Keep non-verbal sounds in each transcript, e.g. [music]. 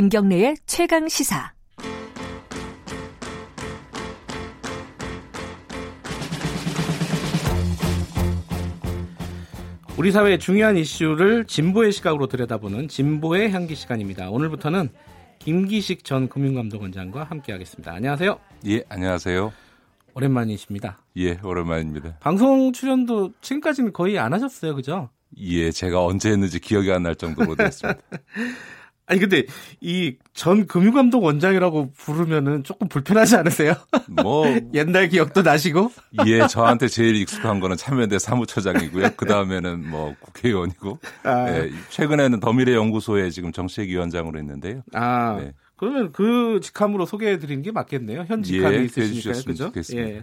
김경래의 최강 시사. 우리 사회의 중요한 이슈를 진보의 시각으로 들여다보는 진보의 향기 시간입니다. 오늘부터는 김기식 전 금융감독원장과 함께하겠습니다. 안녕하세요. 예, 안녕하세요. 오랜만이십니다. 예, 오랜만입니다. 방송 출연도 지금까지는 거의 안 하셨어요, 그죠? 예, 제가 언제 했는지 기억이 안 날 정도로 됐습니다. [laughs] 아니 근데 이 전 금융감독 원장이라고 부르면은 조금 불편하지 않으세요? 뭐 [laughs] 옛날 기억도 나시고? 예, 저한테 제일 익숙한 거는 참여대 사무처장이고요. 그 다음에는 뭐 국회의원이고. 아. 예, 최근에는 더미래 연구소에 지금 정책위원장으로 있는데요. 아. 네. 그러면 그 직함으로 소개해드리는 게 맞겠네요. 현 직함이 예, 있으시니까요, 그죠? 예.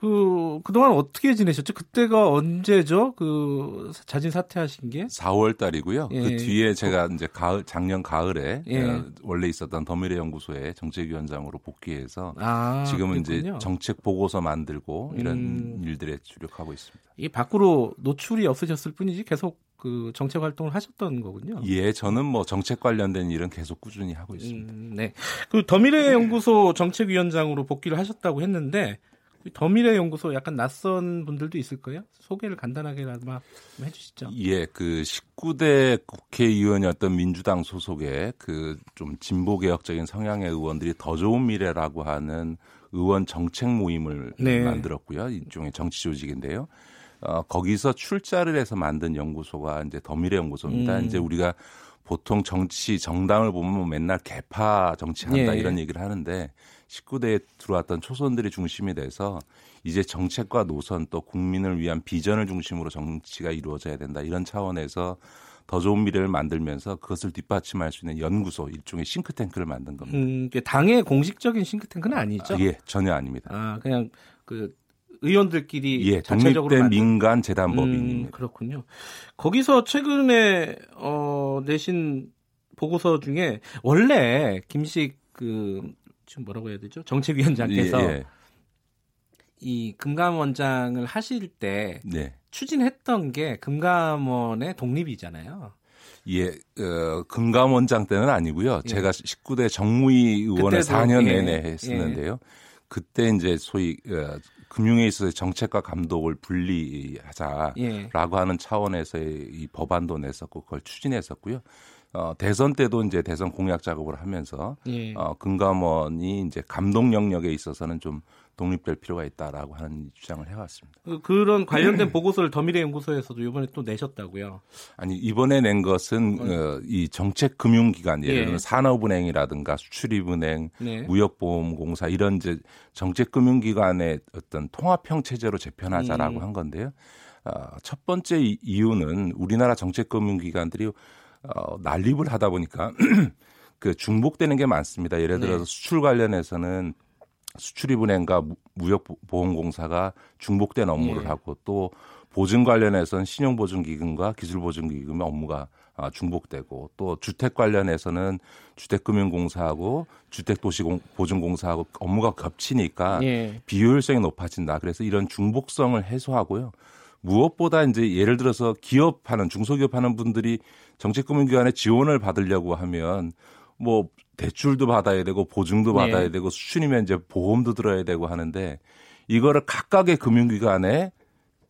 네. 그, 그동안 어떻게 지내셨죠? 그때가 언제죠? 그, 자진 사퇴하신 게? 4월 달이고요. 예. 그 뒤에 제가 이제 가을, 작년 가을에 예. 원래 있었던 더미래 연구소에 정책위원장으로 복귀해서 아, 지금은 그랬군요. 이제 정책 보고서 만들고 이런 음. 일들에 주력하고 있습니다. 이 밖으로 노출이 없으셨을 뿐이지 계속 그 정책 활동을 하셨던 거군요. 예, 저는 뭐 정책 관련된 일은 계속 꾸준히 하고 있습니다. 음, 네. 그 더미래 연구소 정책위원장으로 복귀를 하셨다고 했는데 더미래 연구소 약간 낯선 분들도 있을 거예요. 소개를 간단하게나마 해주시죠. 예, 그 19대 국회의원이었던 민주당 소속의 그 좀 진보 개혁적인 성향의 의원들이 더 좋은 미래라고 하는 의원 정책 모임을 네. 만들었고요. 일종의 정치 조직인데요. 어, 거기서 출자를 해서 만든 연구소가 이제 더미래 연구소입니다. 음. 이제 우리가 보통 정치 정당을 보면 뭐 맨날 개파 정치한다 예. 이런 얘기를 하는데 19대에 들어왔던 초선들이 중심이 돼서 이제 정책과 노선 또 국민을 위한 비전을 중심으로 정치가 이루어져야 된다 이런 차원에서 더 좋은 미래를 만들면서 그것을 뒷받침할 수 있는 연구소 일종의 싱크탱크를 만든 겁니다. 음, 당의 공식적인 싱크탱크는 아니죠? 아, 예, 전혀 아닙니다. 아, 그냥 그 의원들끼리 예, 독립된 만든... 민간 재단 법인입니다. 음, 그렇군요. 거기서 최근에 어, 내신 보고서 중에 원래 김식 그 지금 뭐라고 해야 되죠? 정책위원장께서 예, 예. 이 금감원장을 하실 때 네. 추진했던 게 금감원의 독립이잖아요. 예, 어, 금감원장 때는 아니고요. 예. 제가 19대 정무위 의원을 4년 예. 내내 했었는데요. 예. 그때 이제 소위 어, 금융에 있어서 정책과 감독을 분리하자라고 예. 하는 차원에서의 이 법안도 냈었고 그걸 추진했었고요. 어, 대선 때도 이제 대선 공약 작업을 하면서 예. 어, 금감원이 이제 감독 영역에 있어서는 좀 독립될 필요가 있다라고 하는 주장을 해왔습니다. 그, 런 관련된 [clears throat] 보고서를 더미래 연구소에서도 이번에 또 내셨다고요? 아니 이번에 낸 것은 어, 이 정책 금융기관 예를 들면 예. 산업은행이라든가 수출입은행, 네. 무역보험공사 이런 이제 정책 금융기관의 어떤 통합형 체제로 재편하자라고 음. 한 건데요. 어, 첫 번째 이유는 우리나라 정책금융기관들이 어, 난립을 하다 보니까 [clears throat] 그 중복되는 게 많습니다. 예를 들어서 네. 수출 관련해서는 수출입은행과 무역보험공사가 중복된 업무를 네. 하고 또 보증 관련해서는 신용보증기금과 기술보증기금의 업무가 아, 중복되고 또 주택 관련해서는 주택금융공사하고 주택도시보증공사하고 업무가 겹치니까 예. 비효율성이 높아진다. 그래서 이런 중복성을 해소하고요. 무엇보다 이제 예를 들어서 기업하는 중소기업하는 분들이 정책금융기관에 지원을 받으려고 하면 뭐 대출도 받아야 되고 보증도 네. 받아야 네. 되고 수준이면 이제 보험도 들어야 되고 하는데 이거를 각각의 금융기관에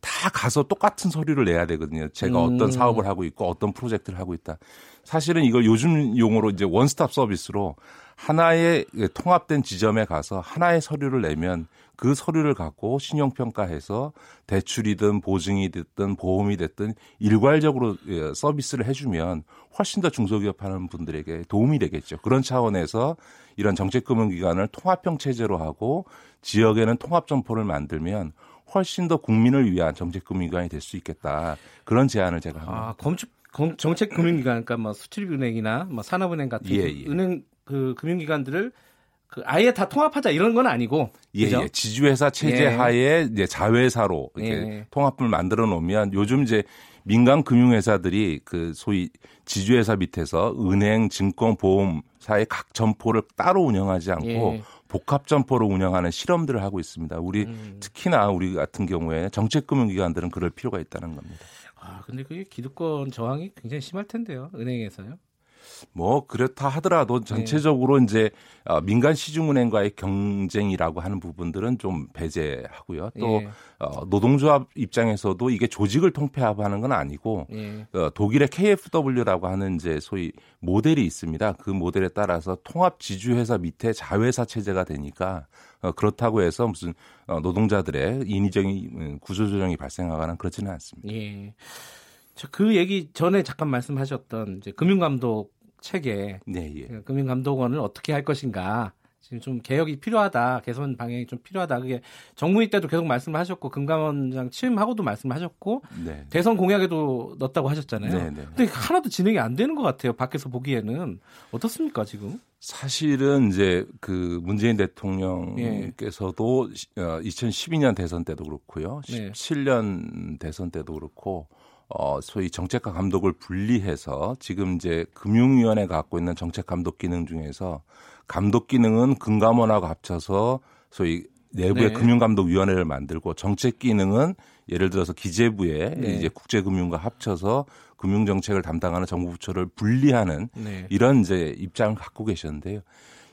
다 가서 똑같은 서류를 내야 되거든요. 제가 음. 어떤 사업을 하고 있고 어떤 프로젝트를 하고 있다. 사실은 이걸 요즘 용어로 이제 원스톱 서비스로 하나의 통합된 지점에 가서 하나의 서류를 내면 그 서류를 갖고 신용평가해서 대출이든 보증이 됐든 보험이 됐든 일괄적으로 예, 서비스를 해주면 훨씬 더 중소기업 하는 분들에게 도움이 되겠죠. 그런 차원에서 이런 정책금융기관을 통합형 체제로 하고 지역에는 통합점포를 만들면 훨씬 더 국민을 위한 정책금융기관이 될 수 있겠다. 그런 제안을 제가 합니다. 아, 검축, 정책금융기관, 그러니까 뭐 수출입은행이나 뭐 산업은행 같은 예, 예. 은행 그 금융기관들을 그 아예 다 통합하자 이런 건 아니고 예, 예. 지주회사 체제 예. 하에 이제 자회사로 이렇게 예. 통합을 만들어 놓으면 요즘 이제 민간 금융회사들이 그 소위 지주회사 밑에서 은행, 증권, 보험사의 각 점포를 따로 운영하지 않고 예. 복합 점포로 운영하는 실험들을 하고 있습니다. 우리 음. 특히나 우리 같은 경우에 정책금융기관들은 그럴 필요가 있다는 겁니다. 아 근데 그게 기득권 저항이 굉장히 심할 텐데요, 은행에서요. 뭐 그렇다 하더라도 전체적으로 네. 이제 어, 민간 시중은행과의 경쟁이라고 하는 부분들은 좀 배제하고요. 또 예. 어, 노동조합 입장에서도 이게 조직을 통폐합하는 건 아니고 예. 어, 독일의 KFW라고 하는 이제 소위 모델이 있습니다. 그 모델에 따라서 통합 지주회사 밑에 자회사 체제가 되니까 어, 그렇다고 해서 무슨 어, 노동자들의 인위적인 음, 구조조정이 발생하거나 그렇지는 않습니다. 예. 그 얘기 전에 잠깐 말씀하셨던 이제 금융감독 체계, 네, 예. 그 금융감독원을 어떻게 할 것인가 지금 좀 개혁이 필요하다, 개선 방향이 좀 필요하다. 그게 정무위 때도 계속 말씀하셨고 금감원장 취임하고도 말씀하셨고 네. 대선 공약에도 넣었다고 하셨잖아요. 네, 네. 근데 하나도 진행이 안 되는 것 같아요. 밖에서 보기에는 어떻습니까 지금? 사실은 이제 그 문재인 대통령께서도 예. 2012년 대선 때도 그렇고요, 17년 대선 때도 그렇고 어, 소위 정책과 감독을 분리해서 지금 이제 금융위원회가 갖고 있는 정책 감독 기능 중에서 감독 기능은 금감원하고 합쳐서 소위 내부의 네. 금융감독위원회를 만들고 정책 기능은 예를 들어서 기재부에 네. 이제 국제금융과 합쳐서 금융정책을 담당하는 정부 부처를 분리하는 네. 이런 이제 입장을 갖고 계셨는데요.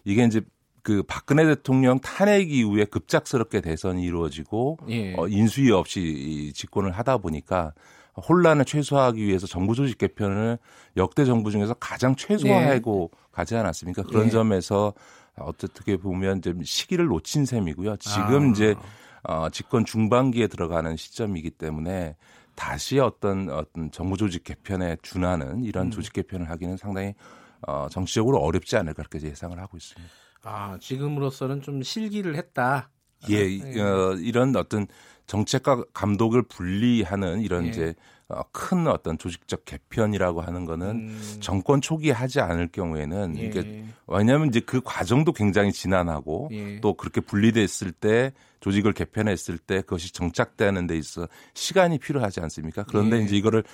이게 이제 그 박근혜 대통령 탄핵 이후에 급작스럽게 대선이 이루어지고 예. 어, 인수위 없이 집권을 하다 보니까 혼란을 최소화하기 위해서 정부 조직 개편을 역대 정부 중에서 가장 최소화하고 네. 가지 않았습니까? 그런 네. 점에서 어떻게 보면 좀 시기를 놓친 셈이고요. 지금 아. 이제 어, 집권 중반기에 들어가는 시점이기 때문에 다시 어떤 어떤 정부 조직 개편에 준하는 이런 음. 조직 개편을 하기는 상당히 어, 정치적으로 어렵지 않을까 그렇게 예상을 하고 있습니다. 아 지금으로서는 좀 실기를 했다. 예, 아, 어, 이런 어떤 정책과 감독을 분리하는 이런 예. 이제 어, 큰 어떤 조직적 개편이라고 하는 거는 음. 정권 초기에 하지 않을 경우에는 예. 이게 왜냐하면 이제 그 과정도 굉장히 지난하고 예. 또 그렇게 분리됐을 때 조직을 개편했을 때 그것이 정착되는 데 있어 시간이 필요하지 않습니까? 그런데 예. 이제 이거를 어,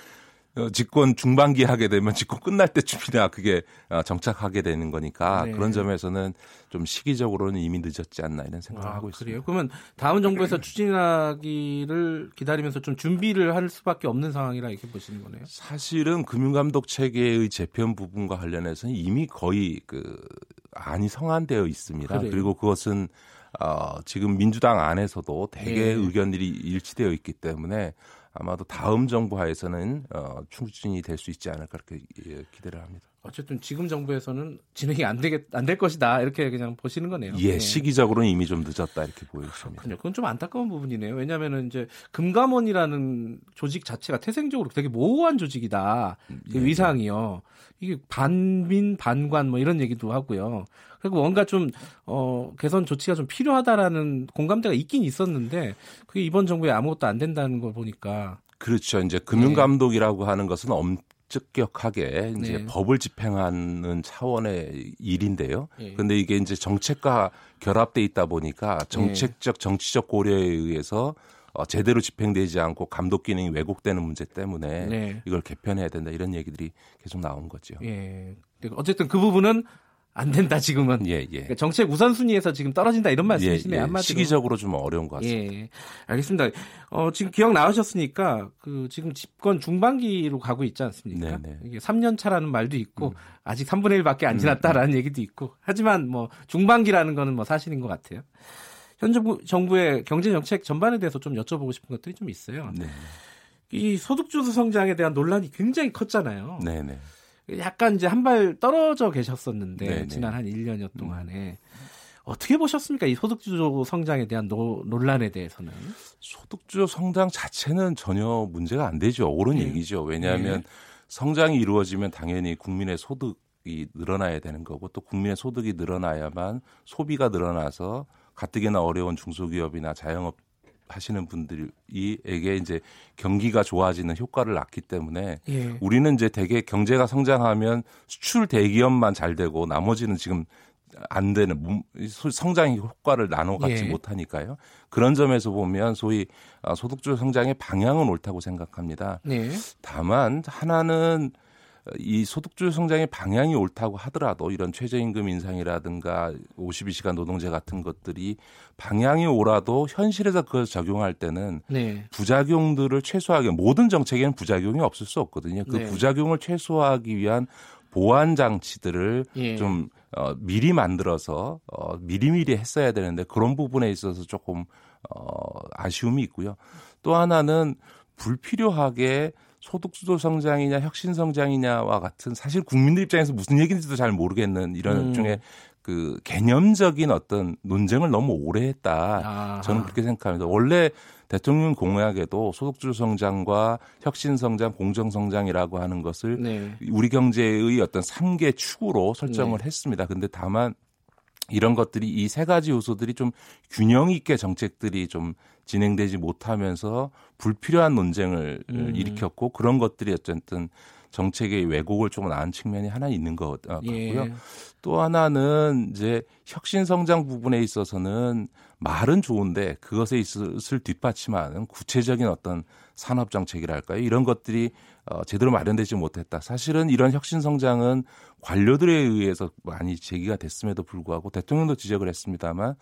집권 중반기 하게 되면 집권 끝날 때쯤이나 그게 어, 정착하게 되는 거니까 네. 그런 점에서는 좀 시기적으로는 이미 늦었지 않나 이런 생각을 아, 하고 있습니다. 그래요? 그러면 다음 정부에서 [clears throat] 추진하기를 기다리면서 좀 준비를 할 수밖에 없는 상황이라 이렇게 보시는 거네요. 사실은 금융감독 체계의 재편 부분과 관련해서는 이미 거의 그 안이 성안되어 있습니다. 그래요? 그리고 그것은 어, 지금 민주당 안에서도 대개 네. 의견들이 일치되어 있기 때문에 아마도 다음 정부 하에서는 어, 추진이 될수 있지 않을까 그렇게 예, 기대를 합니다. 어쨌든 지금 정부에서는 진행이 안 되겠 안 될 것이다 이렇게 그냥 보시는 거네요. 예, 네. 시기적으로는 이미 좀 늦었다 이렇게 보여집니다. 그렇군요. 그건 좀 안타까운 부분이네요. 왜냐하면 이제 금감원이라는 조직 자체가 태생적으로 되게 모호한 조직이다. 그 예, 예. 위상이요. 이게 반민 반관 뭐 이런 얘기도 하고요. 그리고 뭔가 좀 어, 개선 조치가 좀 필요하다라는 공감대가 있긴 있었는데 그게 이번 정부에 아무것도 안 된다는 걸 보니까 그렇죠. 이제 금융감독이라고 네. 하는 것은 엄 격하게 이제 네. 법을 집행하는 차원의 일인데요. 그런데 네. 이게 이제 정책과 결합돼 있다 보니까 네. 정책적 정치적 고려에 의해서 어, 제대로 집행되지 않고 감독 기능이 왜곡되는 문제 때문에 네. 이걸 개편해야 된다 이런 얘기들이 계속 나온 거죠. 예. 어쨌든 그 부분은 안 된다 지금은. 예, 예. 그러니까 정책 우선순위에서 지금 떨어진다 이런 말씀이시네요. 예, 예. 한마디로. 시기적으로 좀 어려운 것 같습니다. 예, 알겠습니다. 어, 지금 기억 나오셨으니까 그 지금 집권 중반기로 가고 있지 않습니까? 네, 네. 이게 3년 차라는 말도 있고 음. 아직 3분의 1밖에 안 음, 지났다라는 음. 얘기도 있고 하지만 뭐 중반기라는 거는 뭐 사실인 것 같아요. 현 정부, 정부 의 경제 정책 전반에 대해서 좀 여쭤보고 싶은 것들이 좀 있어요. 네. 이 소득주도 성장에 대한 논란이 굉장히 컸잖아요. 네, 네. 약간 이제 한 발 떨어져 계셨었는데 네네. 지난 한 1년여 동안에 음. 어떻게 보셨습니까? 이 소득주도 성장에 대한 노, 논란에 대해서는 소득주도 성장 자체는 전혀 문제가 안 되죠. 옳은 네. 얘기죠. 왜냐하면 네. 성장이 이루어지면 당연히 국민의 소득이 늘어나야 되는 거고 또 국민의 소득이 늘어나야만 소비가 늘어나서 가뜩이나 어려운 중소기업이나 자영업 하시는 분들이에게 이제 경기가 좋아지는 효과를 낳기 때문에 예. 우리는 이제 대개 경제가 성장하면 수출 대기업만 잘 되고 나머지는 지금 안 되는 성장의 효과를 나눠 갖지 예. 못하니까요. 그런 점에서 보면 소위 아, 소득주 성장의 방향은 옳다고 생각합니다. 예. 다만 하나는 이 소득주도 성장의 방향이 옳다고 하더라도 이런 최저임금 인상이라든가 52시간 노동제 같은 것들이 방향이 옳아도 현실에서 그걸 적용할 때는 네. 부작용들을 최소화하기 모든 정책에는 부작용이 없을 수 없거든요. 그 네. 부작용을 최소화하기 위한 보안 장치들을 예. 좀 어, 미리 만들어서 어, 미리미리 했어야 되는데 그런 부분에 있어서 조금 어, 아쉬움이 있고요. 또 하나는 불필요하게 소득주도 성장이냐 혁신 성장이냐와 같은 사실 국민들 입장에서 무슨 얘기인지도 잘 모르겠는 이런 음. 중에 그 개념적인 어떤 논쟁을 너무 오래 했다. 아. 저는 그렇게 생각합니다. 원래 대통령 공약에도 소득주도 성장과 혁신 성장, 공정 성장이라고 하는 것을 네. 우리 경제의 어떤 3개 축으로 설정을 네. 했습니다. 근데 다만 이런 것들이 이 세 가지 요소들이 좀 균형 있게 정책들이 좀 진행되지 못하면서 불필요한 논쟁을 음. 일으켰고 그런 것들이 어쨌든 정책의 왜곡을 조금 낳은 측면이 하나 있는 것 같고요. 예. 또 하나는 이제 혁신 성장 부분에 있어서는 말은 좋은데 그것에 있을 뒷받침하는 구체적인 어떤 산업 정책이랄까요? 이런 것들이 어, 제대로 마련되지 못했다. 사실은 이런 혁신 성장은 관료들에 의해서 많이 제기가 됐음에도 불구하고 대통령도 지적을 했습니다만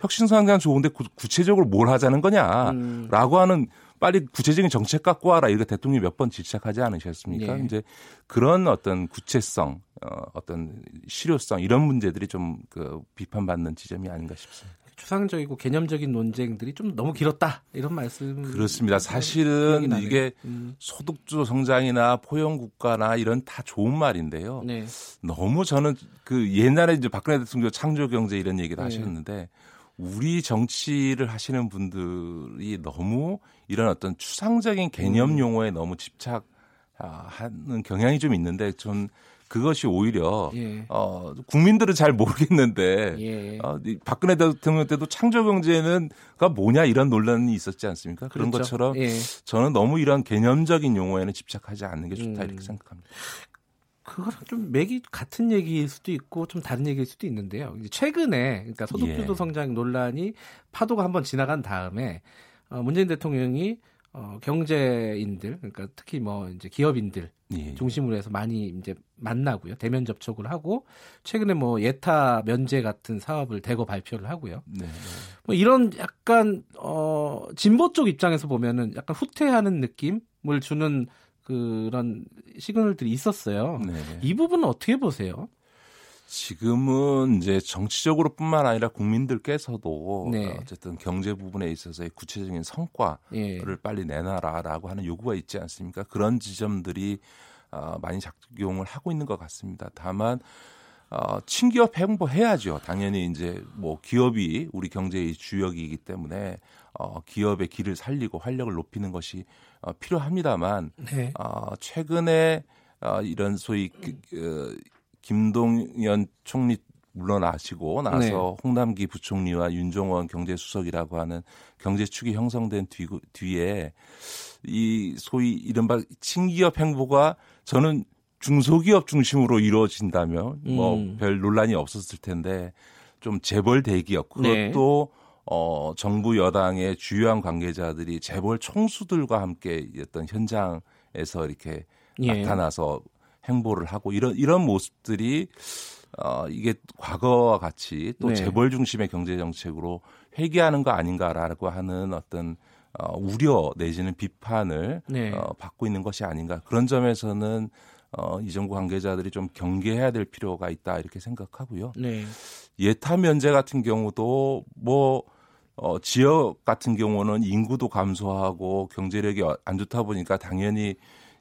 혁신 성장 좋은데 구, 체적으로 뭘 하자는 거냐라고 음. 하는 빨리 구체적인 정책 갖고 와라 이거 대통령이 몇번 지적하지 않으셨습니까? 네. 이제 그런 어떤 구체성, 어, 어떤 실효성 이런 문제들이 좀 그 비판받는 지점이 아닌가 싶습니다. 추상적이고 개념적인 논쟁들이 좀 너무 길었다 이런 말씀 그렇습니다. 사실은 이게 음. 소득주 성장이나 포용 국가나 이런 다 좋은 말인데요. 네. 너무 저는 그 옛날에 이제 박근혜 대통령 창조 경제 이런 얘기도 네. 하셨는데 우리 정치를 하시는 분들이 너무 이런 어떤 추상적인 개념 음. 용어에 너무 집착하는 경향이 좀 있는데 전 그것이 오히려 예. 어, 국민들은 잘 모르겠는데 예. 어, 박근혜 대통령 때도 창조 경제는가 뭐냐 이런 논란이 있었지 않습니까? 그런 그렇죠. 것처럼 예. 저는 너무 이런 개념적인 용어에는 집착하지 않는 게 좋다 음. 이렇게 생각합니다. 그거랑 좀 맥이 같은 얘기일 수도 있고 좀 다른 얘기일 수도 있는데요. 최근에 그러니까 소득주도 예. 성장 논란이 파도가 한번 지나간 다음에 어, 문재인 대통령이 어, 경제인들 그러니까 특히 뭐 이제 기업인들 예. 중심으로 해서 많이 이제 만나고요 대면 접촉을 하고 최근에 뭐 예타 면제 같은 사업을 대거 발표를 하고요. 네. 뭐 이런 약간 어 진보 쪽 입장에서 보면은 약간 후퇴하는 느낌을 주는 그런 시그널들이 있었어요. 네. 이 부분은 어떻게 보세요? 지금은 이제 정치적으로뿐만 아니라 국민들께서도 네. 어쨌든 경제 부분에 있어서의 구체적인 성과를 예. 빨리 내놔라라고 하는 요구가 있지 않습니까? 그런 지점들이 어, 많이 작용을 하고 있는 것 같습니다. 다만 어, 친기업 행보해야죠. 당연히 이제 뭐 기업이 우리 경제의 주역이기 때문에 어, 기업의 길을 살리고 활력을 높이는 것이 어, 필요합니다만 네. 어, 최근에 어, 이런 소위 그, 그, 김동연 총리 물러나시고 나서 네. 홍남기 부총리와 윤종원 경제수석이라고 하는 경제축이 형성된 뒤, 뒤에 이 소위 이른바 친기업 행보가 저는 중소기업 중심으로 이루어진다면 뭐 음. 뭐별 논란이 없었을 텐데 좀 재벌 대기업 그것도 네. 어, 정부 여당의 주요한 관계자들이 재벌 총수들과 함께 어떤 현장에서 이렇게 예. 나타나서 행보를 하고 이런 이런 모습들이 어, 이게 과거와 같이 또 네. 재벌 중심의 경제 정책으로 회귀하는 거 아닌가라고 하는 어떤 어, 우려 내지는 비판을 네. 어, 받고 있는 것이 아닌가 그런 점에서는 어, 이 정부 관계자들이 좀 경계해야 될 필요가 있다 이렇게 생각하고요. 네. 예타 면제 같은 경우도 뭐 어, 지역 같은 경우는 인구도 감소하고 경제력이 안 좋다 보니까 당연히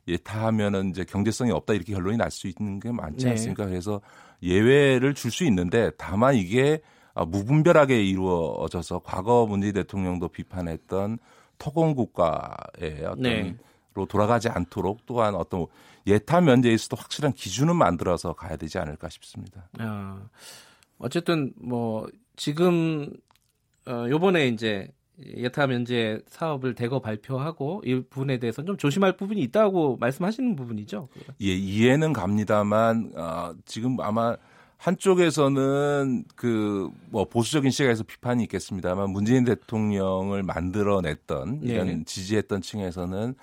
예타 하면은 이제 경제성이 없다 이렇게 결론이 날 수 있는 게 많지 네. 않습니까? 그래서 예외를 줄 수 있는데 다만 이게 아, 무분별하게 이루어져서 과거 문재인 대통령도 비판했던 토공국가의 어떤 네. 로 돌아가지 않도록 또한 어떤 예타 면제에서도 확실한 기준을 만들어서 가야 되지 않을까 싶습니다. 아, 어쨌든 뭐 지금 어, 요번에 이제 예타 면제 사업을 대거 발표하고 이 부분에 대해서 좀 조심할 부분이 있다고 말씀하시는 부분이죠. 예, 이해는 갑니다만 어, 지금 아마 한쪽에서는 그 뭐 보수적인 시각에서 비판이 있겠습니다만 문재인 대통령을 만들어냈던 이런 네. 지지했던 층에서는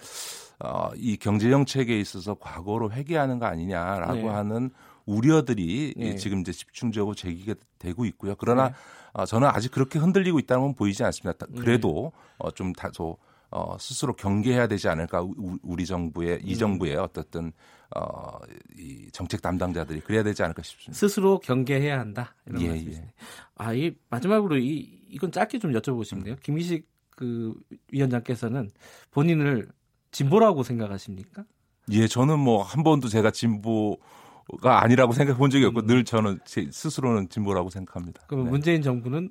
어, 이 경제 정책에 있어서 과거로 회귀하는 거 아니냐라고 네. 하는 우려들이 네. 지금 이제 집중적으로 제기가 되고 있고요. 그러나 네. 어, 저는 아직 그렇게 흔들리고 있다는 건 보이지 않습니다. 그래도 어, 좀 다소 어, 스스로 경계해야 되지 않을까 우리 정부의 이 음. 정부의 어떻든 어, 이 정책 담당자들이 그래야 되지 않을까 싶습니다. 스스로 경계해야 한다. 이런 예, 예. 아, 이 마지막으로 이 이건 짧게 좀 여쭤보고 싶네요. 음. 김희식 그 위원장께서는 본인을 진보라고 생각하십니까? 예, 저는 뭐 한 번도 제가 진보가 아니라고 생각해 본 적이 없고 음. 늘 저는 제 스스로는 진보라고 생각합니다. 그럼 네. 문재인 정부는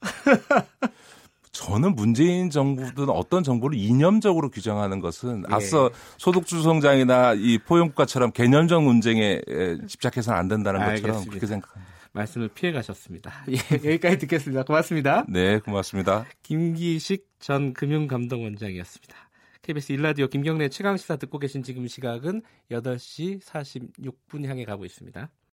[laughs] 저는 문재인 정부든 어떤 정부를 이념적으로 규정하는 것은 예. 앞서 소득주성장이나 이 포용국가처럼 개념적 논쟁에 집착해서는 안 된다는 알겠습니다. 것처럼 그렇게 생각합니다. 말씀을 피해 가셨습니다. 예, 여기까지 듣겠습니다. 고맙습니다. 네, 고맙습니다. 김기식 전 금융감독원장이었습니다. KBS 일라디오 김경래 최강 시사 듣고 계신 지금 시각은 8시 46분 향해 가고 있습니다.